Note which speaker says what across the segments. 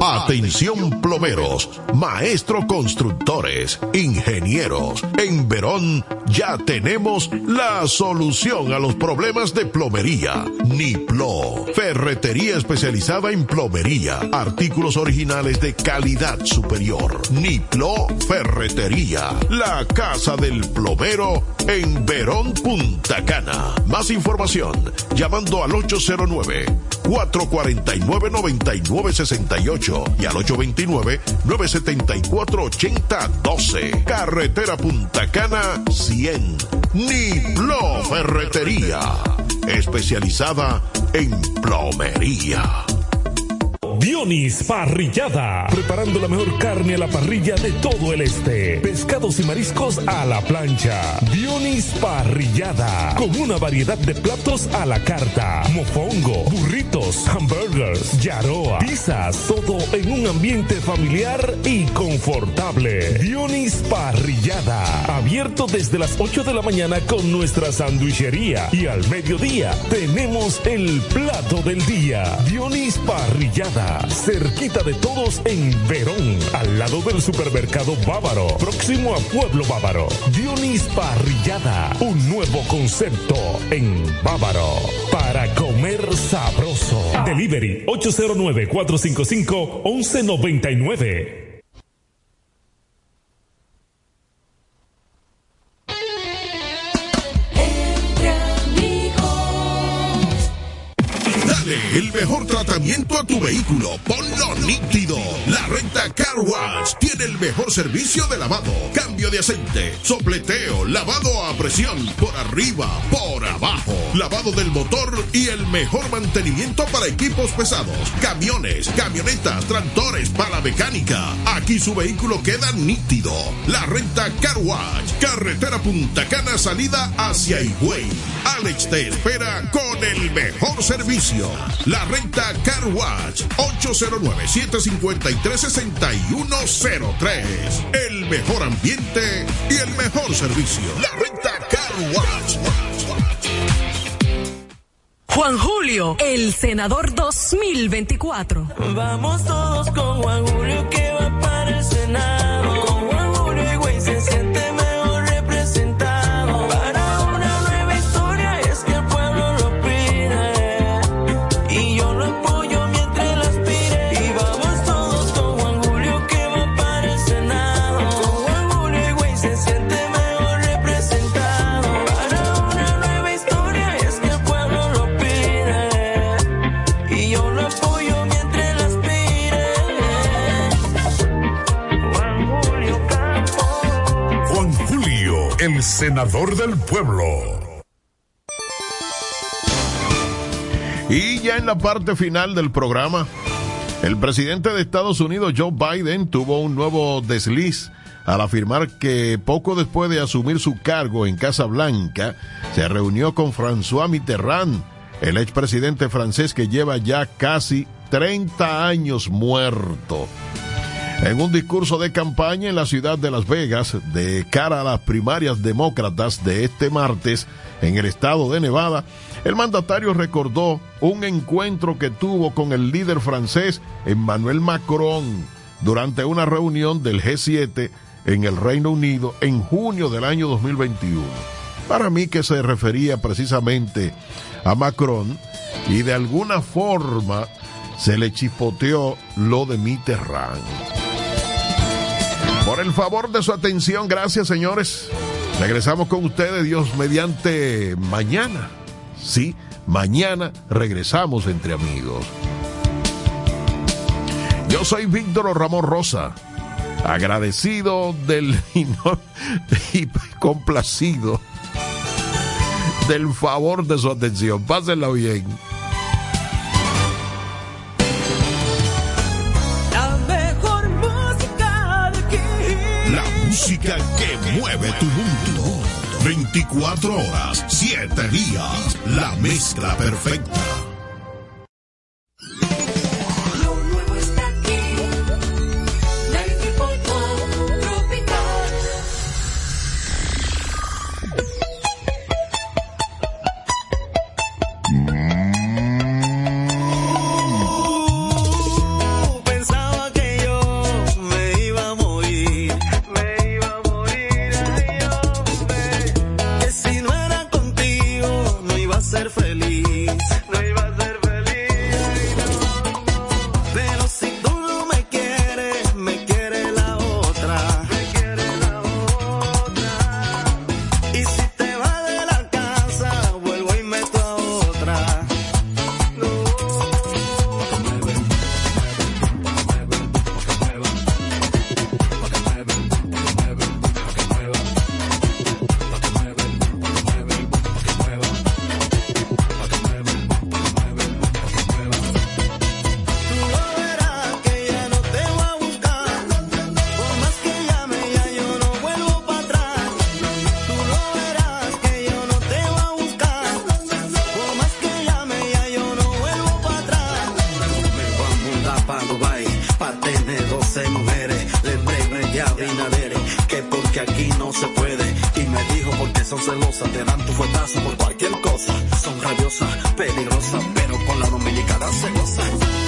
Speaker 1: Atención plomeros, maestro constructores, ingenieros. En Verón ya tenemos la solución a los problemas de plomería. Niplo, ferretería especializada en plomería, artículos originales de calidad superior. Niplo Ferretería, la casa del plomero en Verón Punta Cana. Más información llamando al 809 449 9968 y al 829-974-8012. Carretera Punta Cana 100. Niplo Ferretería. Especializada en plomería.
Speaker 2: Dionis Parrillada, preparando la mejor carne a la parrilla de todo el este. Pescados y mariscos a la plancha. Dionis Parrillada, con una variedad de platos a la carta. Mofongo, burritos, hamburgers, yaroa, pizzas, todo en un ambiente familiar y confortable. Dionis Parrillada, abierto desde las 8 de la mañana con nuestra sandwichería y al mediodía tenemos el plato del día. Dionis Parrillada cerquita de todos en Verón, al lado del supermercado Bávaro, próximo a Pueblo Bávaro. Dionis Parrillada, un nuevo concepto en Bávaro para comer sabroso. Delivery 809-455-1199.
Speaker 1: El mejor tratamiento a tu vehículo. Ponlo nítido. La renta Car tiene el mejor servicio de lavado, cambio de aceite, sopleteo, lavado a presión, por arriba, por abajo, lavado del motor y el mejor mantenimiento para equipos pesados, camiones, camionetas, tractores, para mecánica. Aquí su vehículo queda nítido. La renta Car carretera Punta Cana, salida hacia Higüey. Alex te espera con el mejor servicio. La renta Car Watch 809-753-6103. El mejor ambiente y el mejor servicio. La renta Car Watch.
Speaker 3: Juan Julio, el senador 2024.
Speaker 4: Vamos todos con Juan Julio que va para el Senado.
Speaker 1: Senador del pueblo. Y ya en la parte final del programa, el presidente de Estados Unidos, Joe Biden, tuvo un nuevo desliz al afirmar que poco después de asumir su cargo en Casa Blanca, se reunió con François Mitterrand, el expresidente francés que lleva ya casi 30 años muerto. En un discurso de campaña en la ciudad de Las Vegas, de cara a las primarias demócratas de este martes en el estado de Nevada, el mandatario recordó un encuentro que tuvo con el líder francés Emmanuel Macron durante una reunión del G7 en el Reino Unido en junio del año 2021. Para mí que se refería precisamente a Macron y de alguna forma se le chispoteó lo de Mitterrand. El favor de su atención, gracias señores. Regresamos con ustedes, Dios, mediante mañana. Sí, mañana regresamos entre amigos. Yo soy Víctor Ramón Rosa, agradecido del y complacido del favor de su atención. Pásenla bien. Música que mueve tu mundo. 24 horas, 7 días, la mezcla perfecta.
Speaker 5: se puede. Y me dijo porque son celosas, te dan tu fuetazo por cualquier cosa. Son rabiosas, peligrosas, pero con la dominicana se gozan.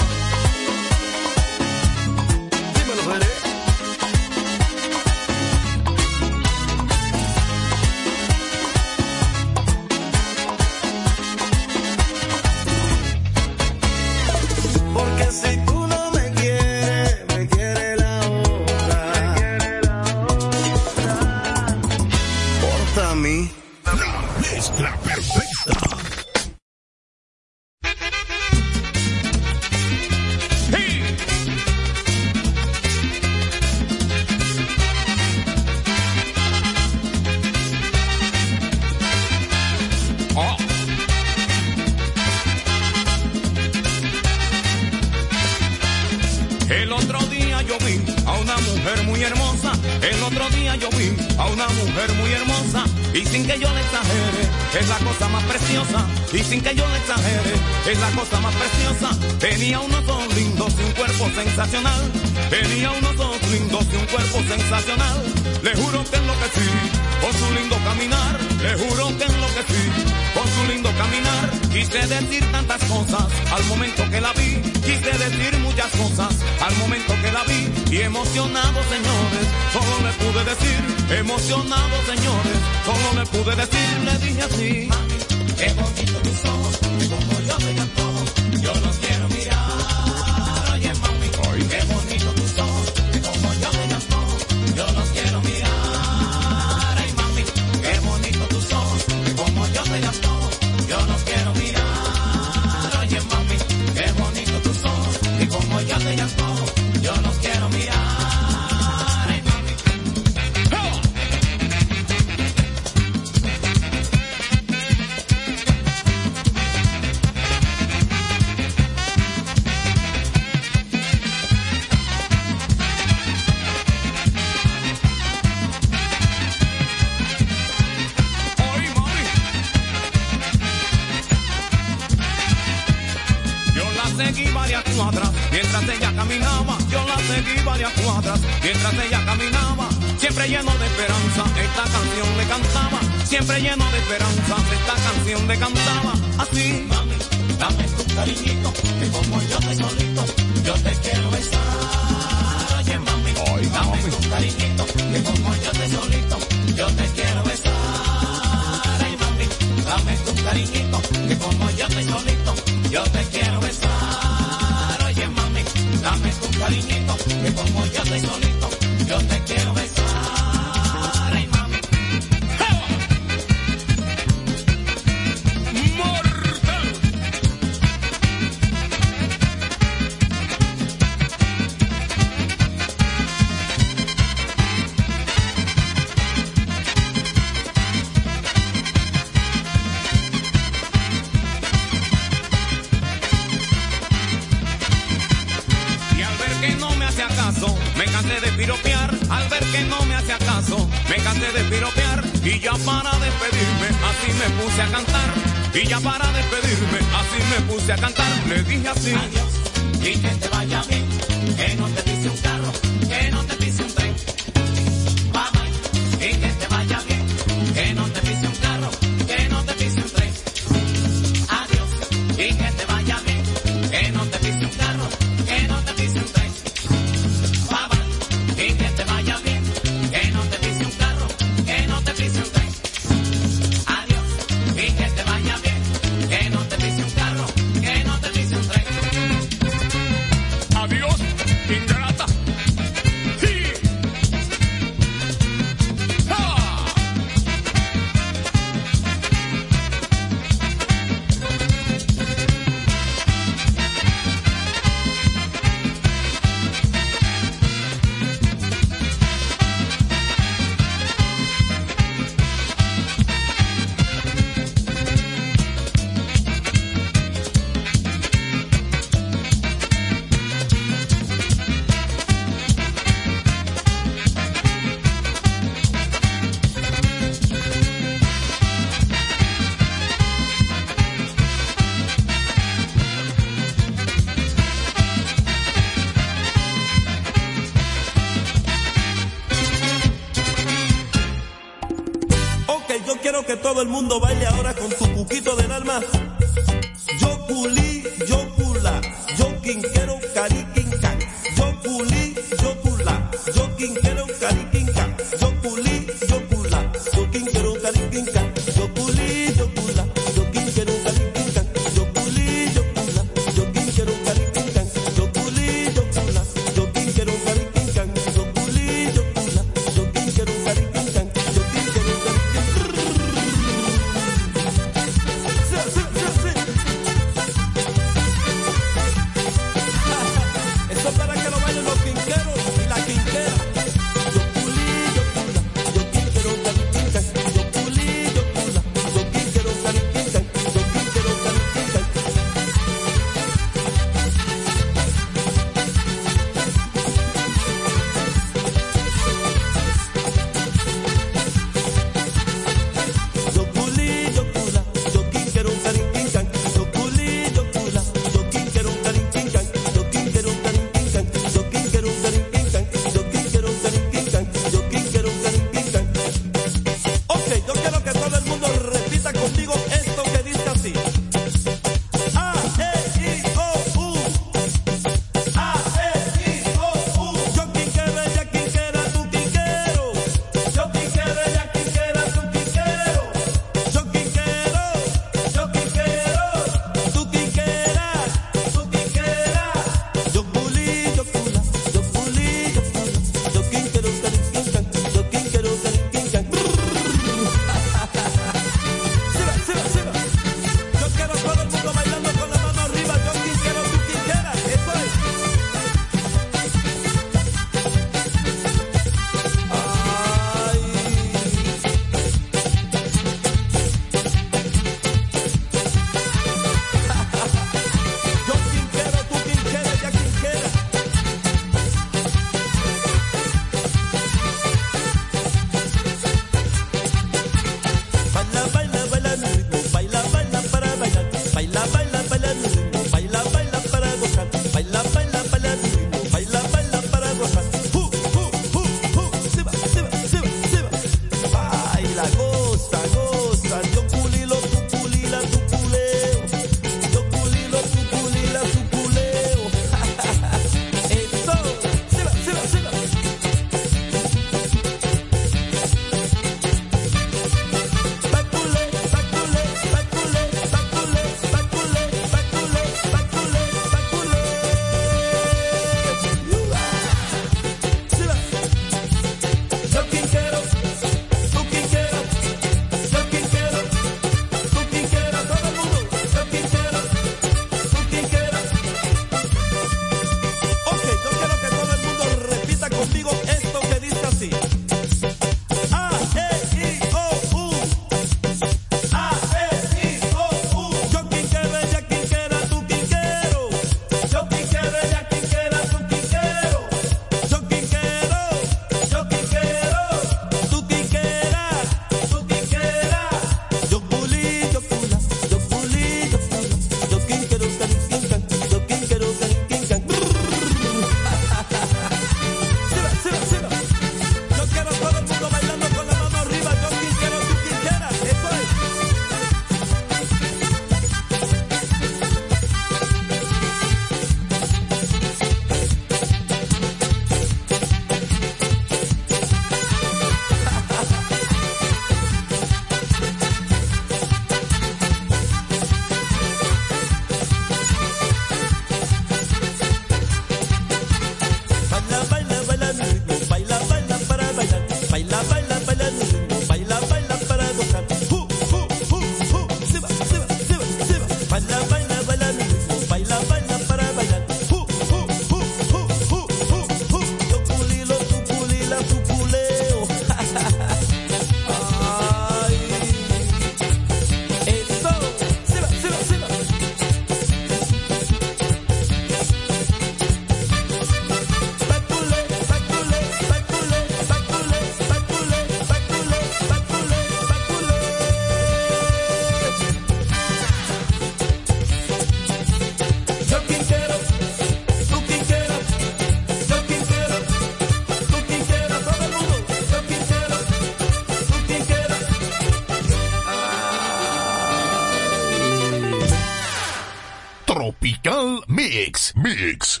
Speaker 1: Mix, Mix,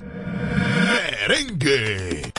Speaker 1: Merengue.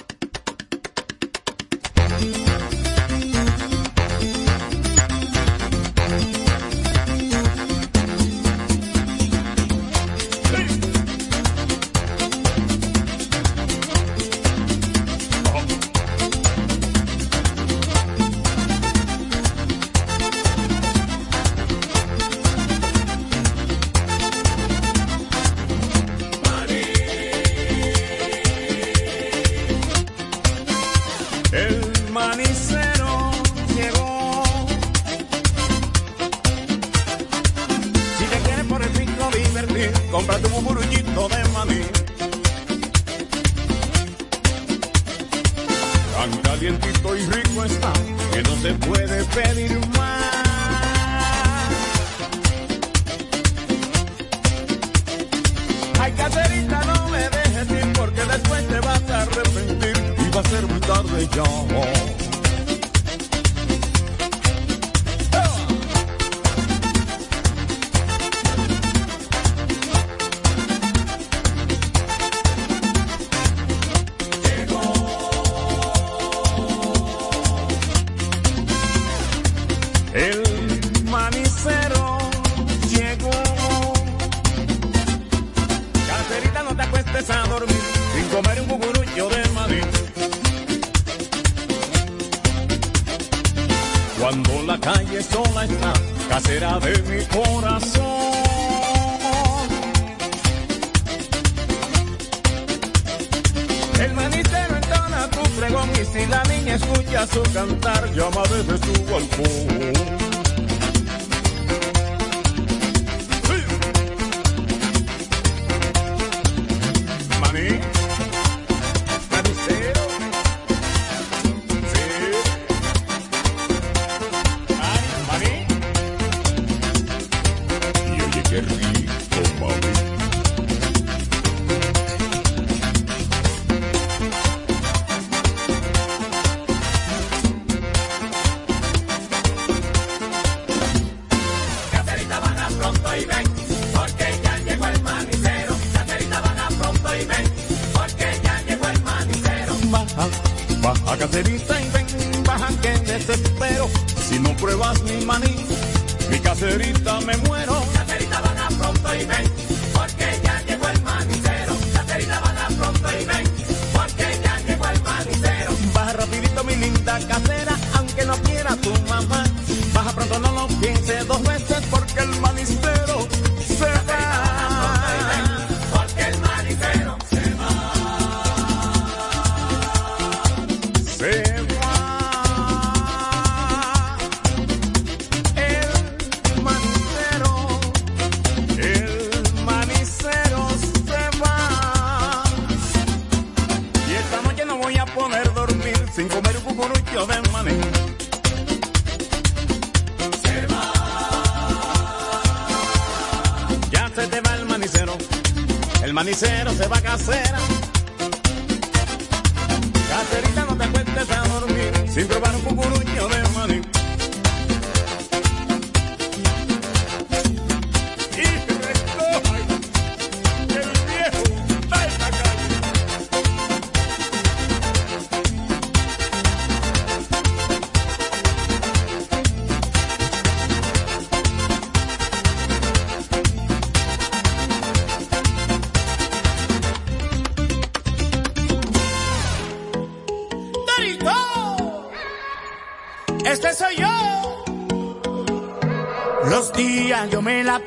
Speaker 6: si la niña escucha su cantar, llama desde su balcón.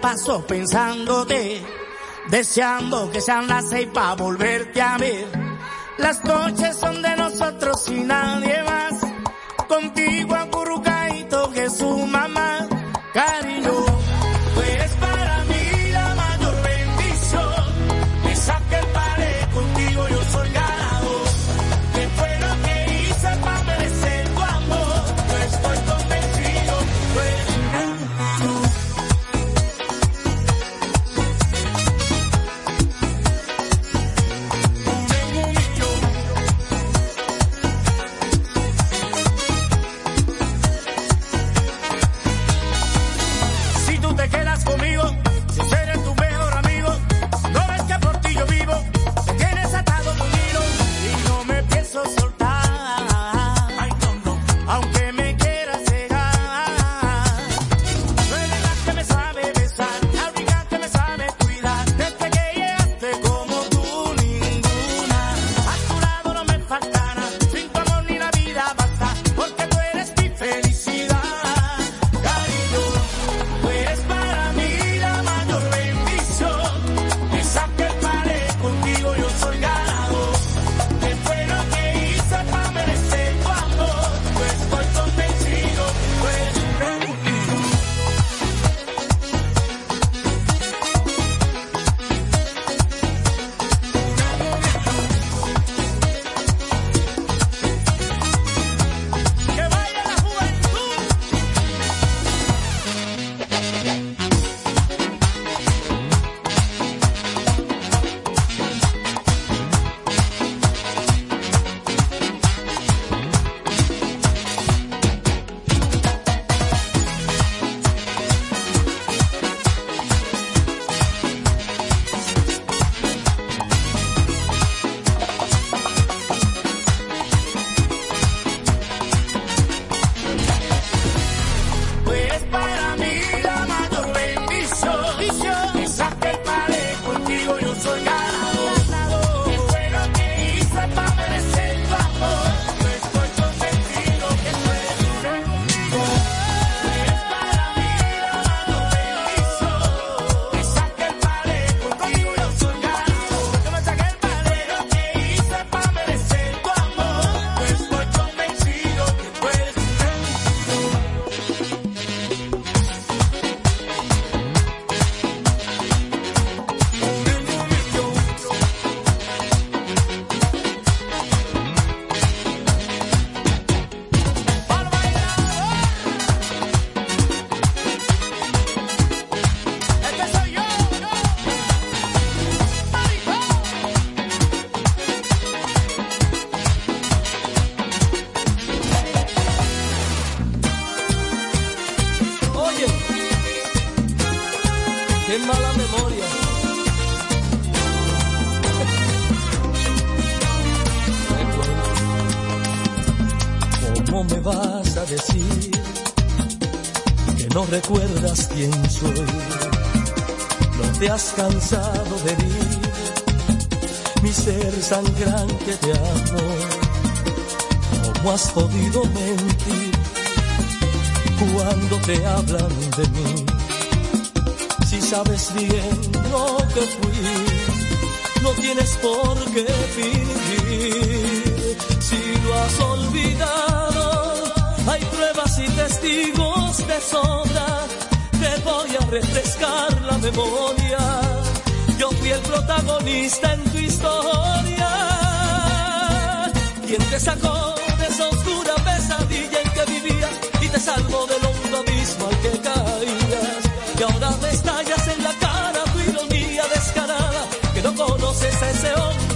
Speaker 7: Paso pensándote, deseando que sean las seis para volverte a ver. Las noches son de nosotros y nadie
Speaker 8: recuerdas quién soy? No te has cansado de herir mi ser sangrante de amor. ¿Cómo has podido mentir? cuando te hablan de mí. Si sabes bien lo que fui, no tienes por qué fingir. Si lo has olvidado, hay pruebas y testigos de sobra. Te voy a refrescar la memoria. Yo fui el protagonista en tu historia. Quien te sacó de esa oscura pesadilla en que vivía y te salvó del hondo abismo al que caías. Y ahora me estallas en la cara tu ironía descarada, que no conoces a ese hombre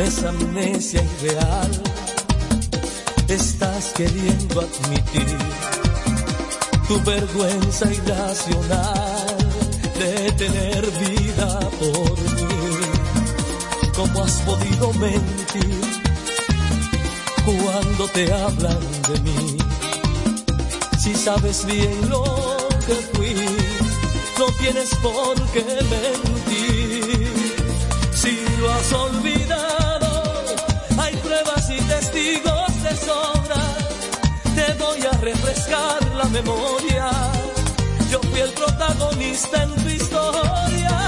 Speaker 8: no es amnesia irreal. Estás queriendo admitir tu vergüenza irracional de tener vida por mí. ¿Cómo has podido mentir cuando te hablan de mí? Si sabes bien lo que fui, no tienes por qué mentir. Si lo has olvidado te voy a refrescar la memoria. Yo fui el protagonista en tu historia.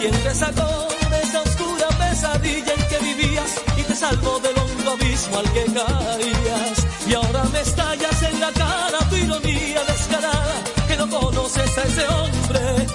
Speaker 8: Quien te sacó de esa oscura pesadilla en que vivías y te salvó del hondo abismo al que caías. Y ahora me estallas en la cara tu ironía descarada que no conoces a ese hombre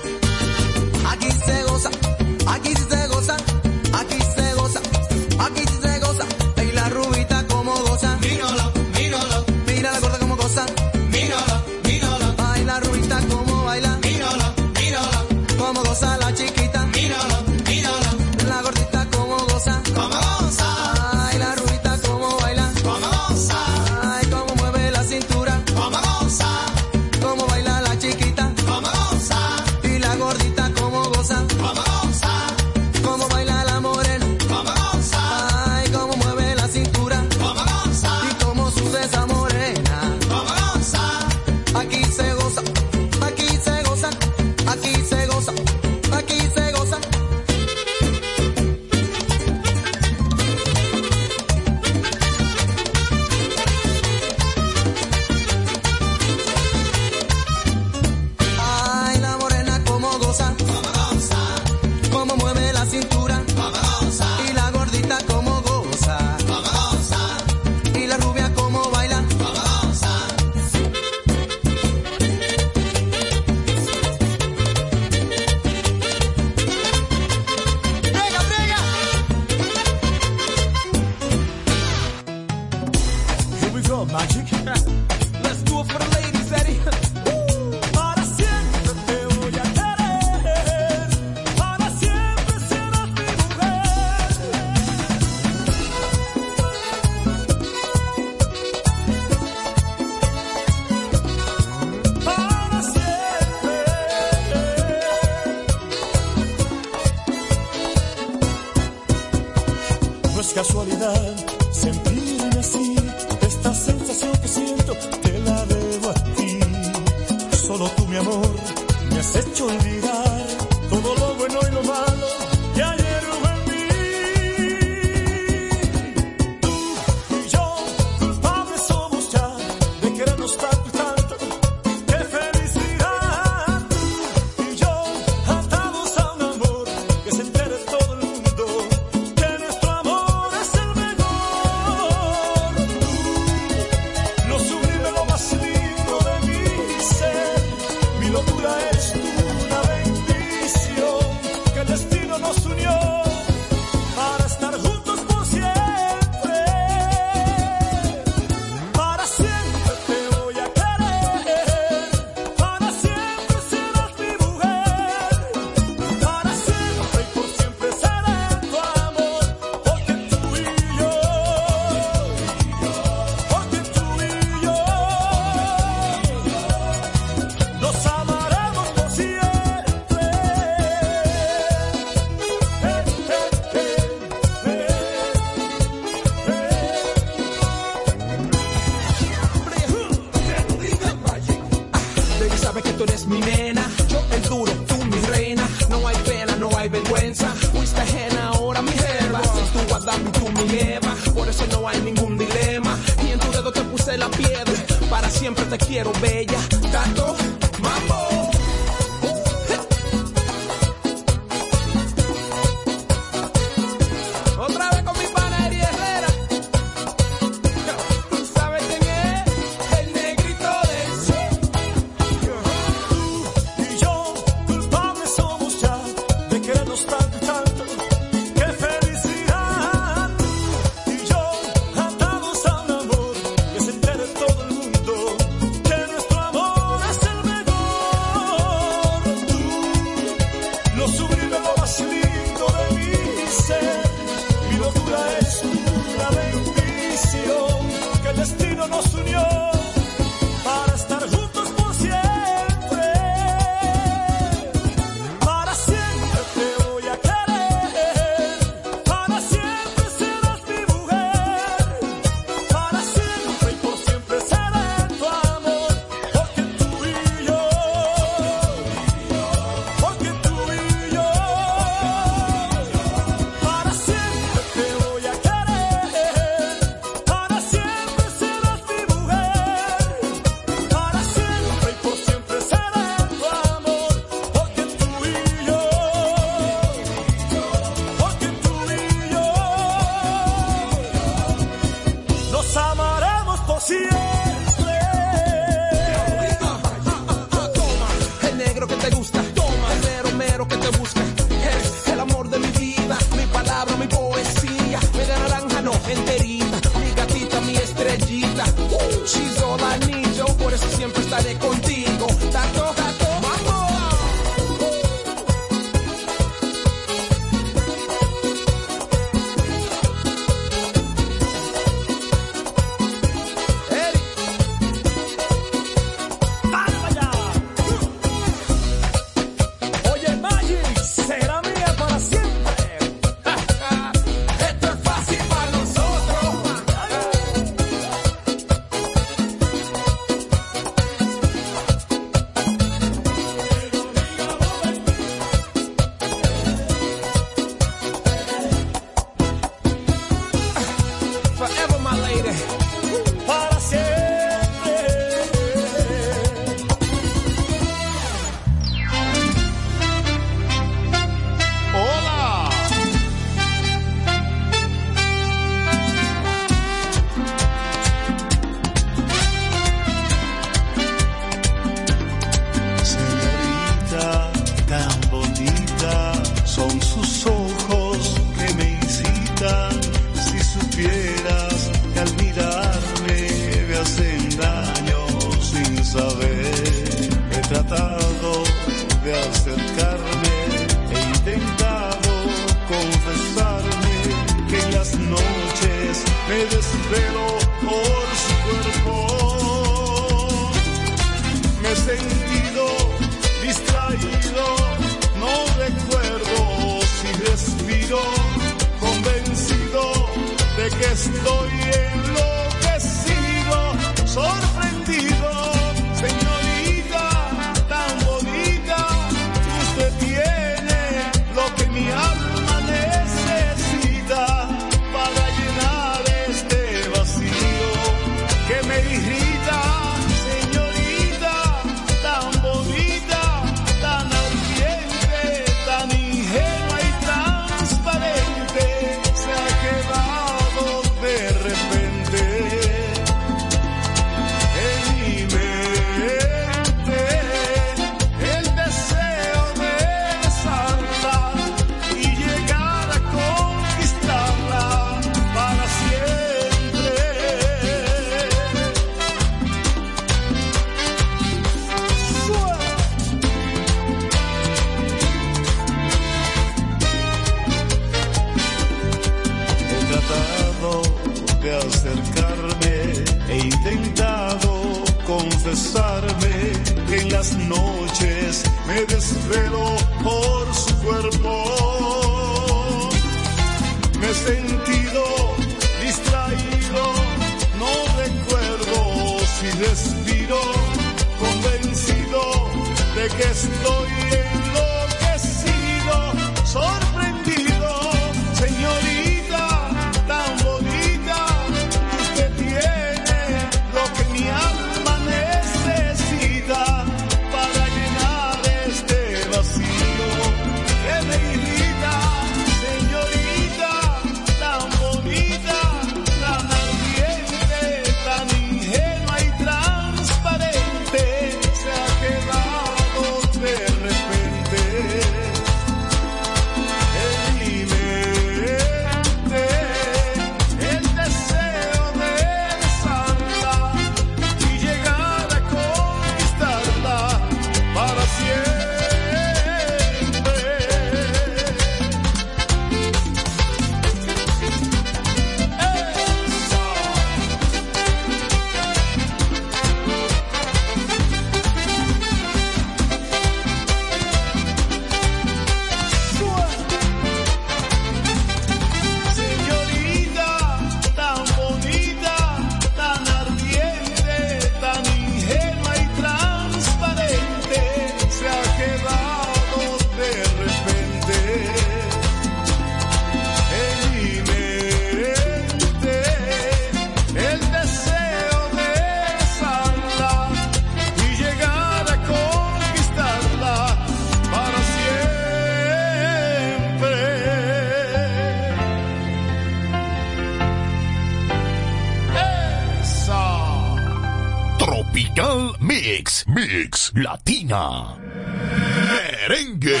Speaker 9: Ringu.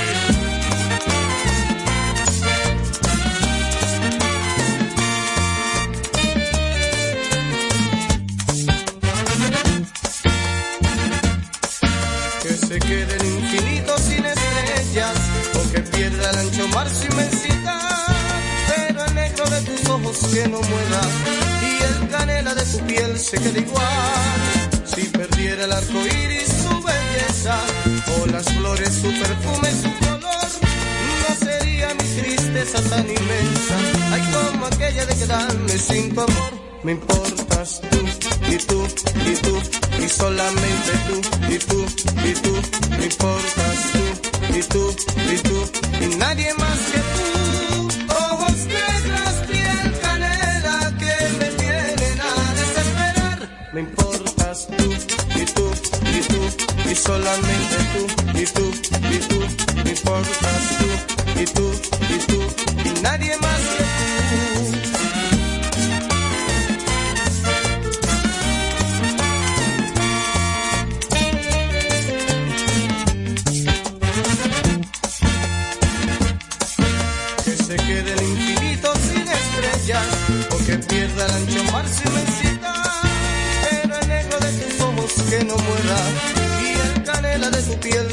Speaker 9: solamente tú, y tú, y tú, me importas tú, y tú, y tú, y nadie más.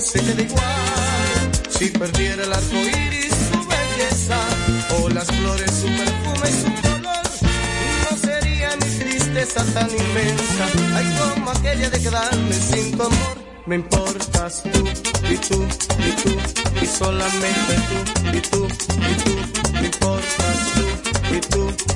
Speaker 9: se queda igual. Si perdiera el arco iris, su belleza, o las flores, su perfume, y su color, no sería mi tristeza tan inmensa. Ay, como aquella de quedarme sin tu amor. Me importas tú, y tú, y tú, y solamente tú, y tú, y tú. Me importas tú, y tú.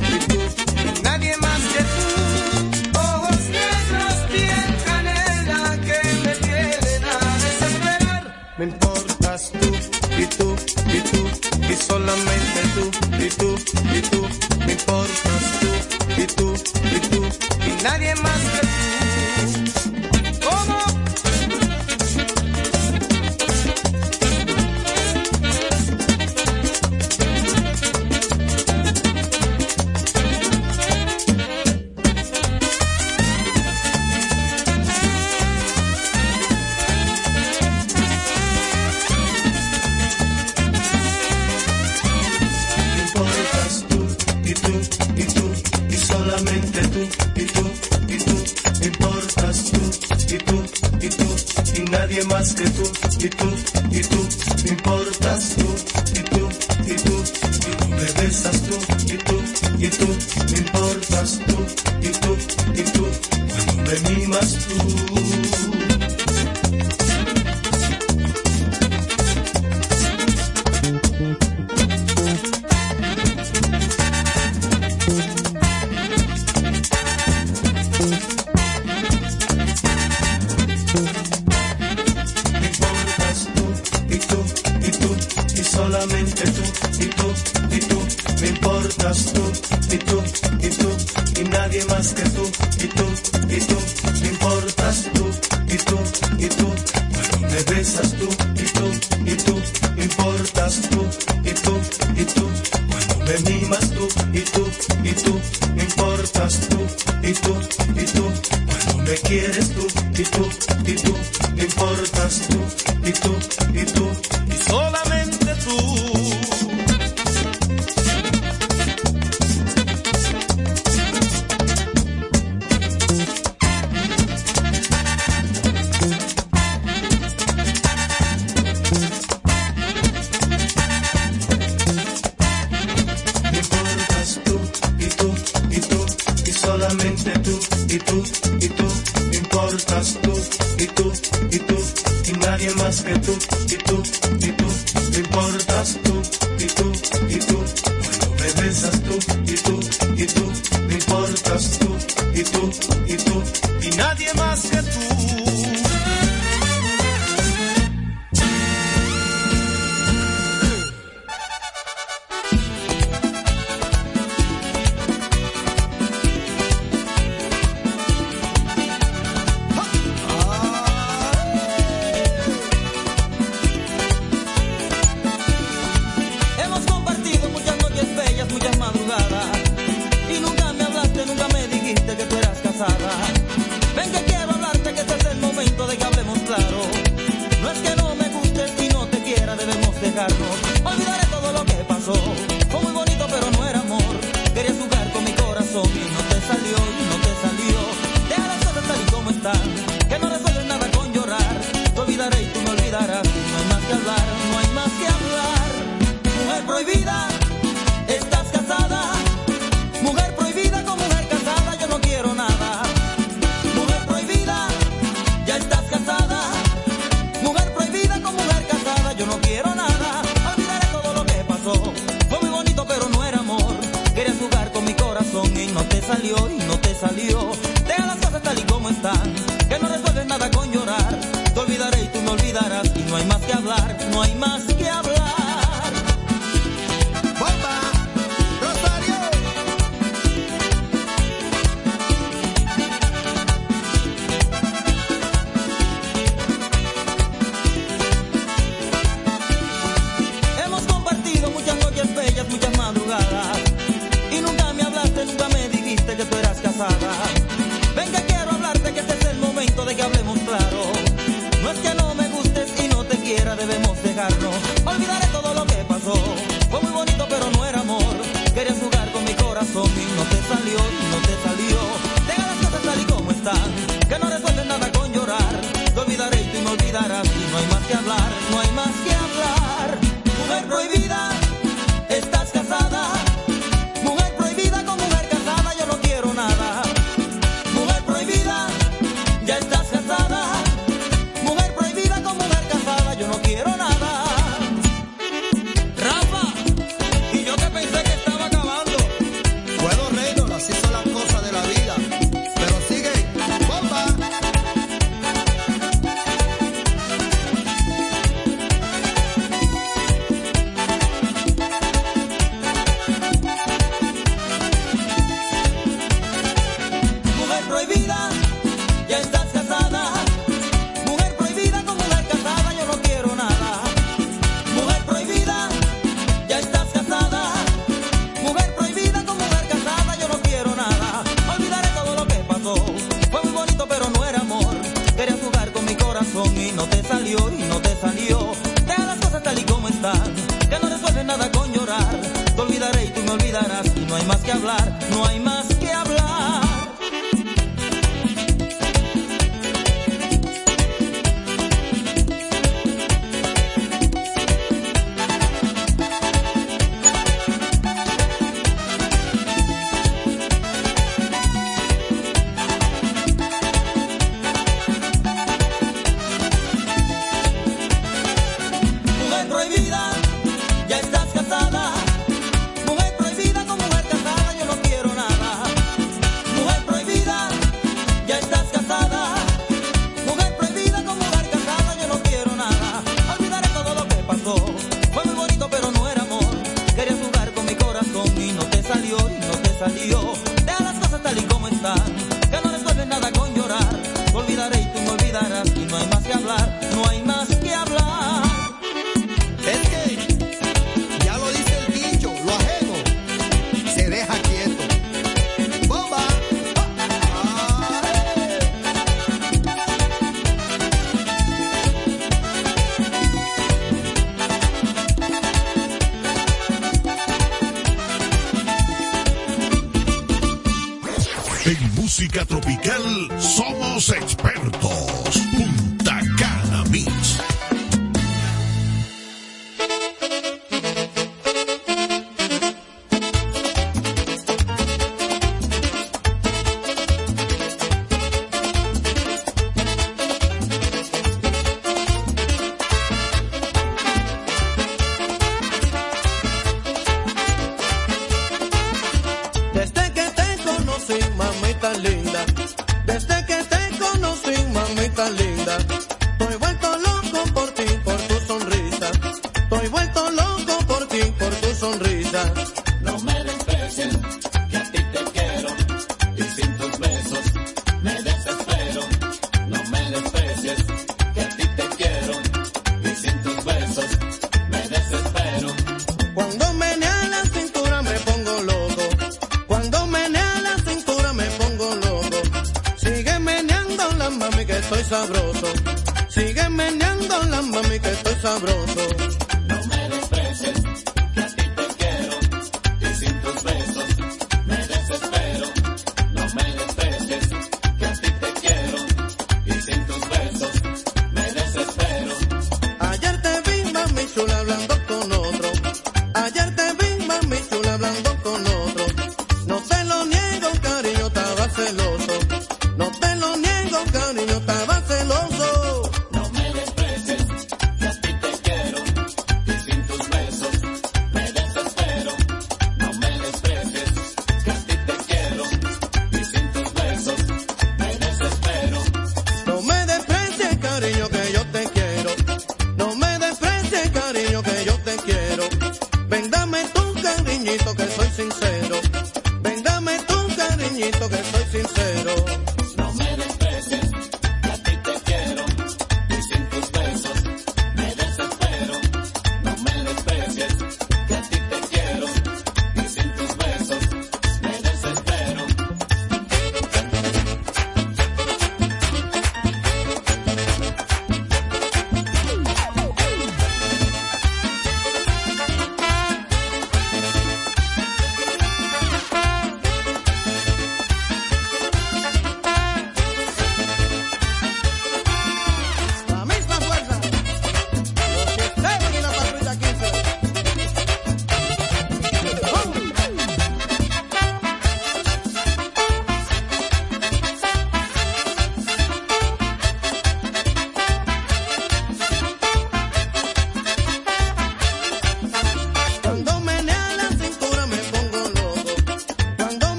Speaker 10: de mí más tú.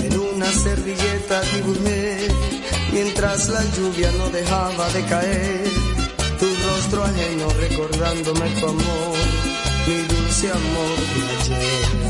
Speaker 9: En una servilleta dibujé, mientras la lluvia no dejaba de caer, tu rostro ajeno recordándome tu amor, mi dulce amor de ayer.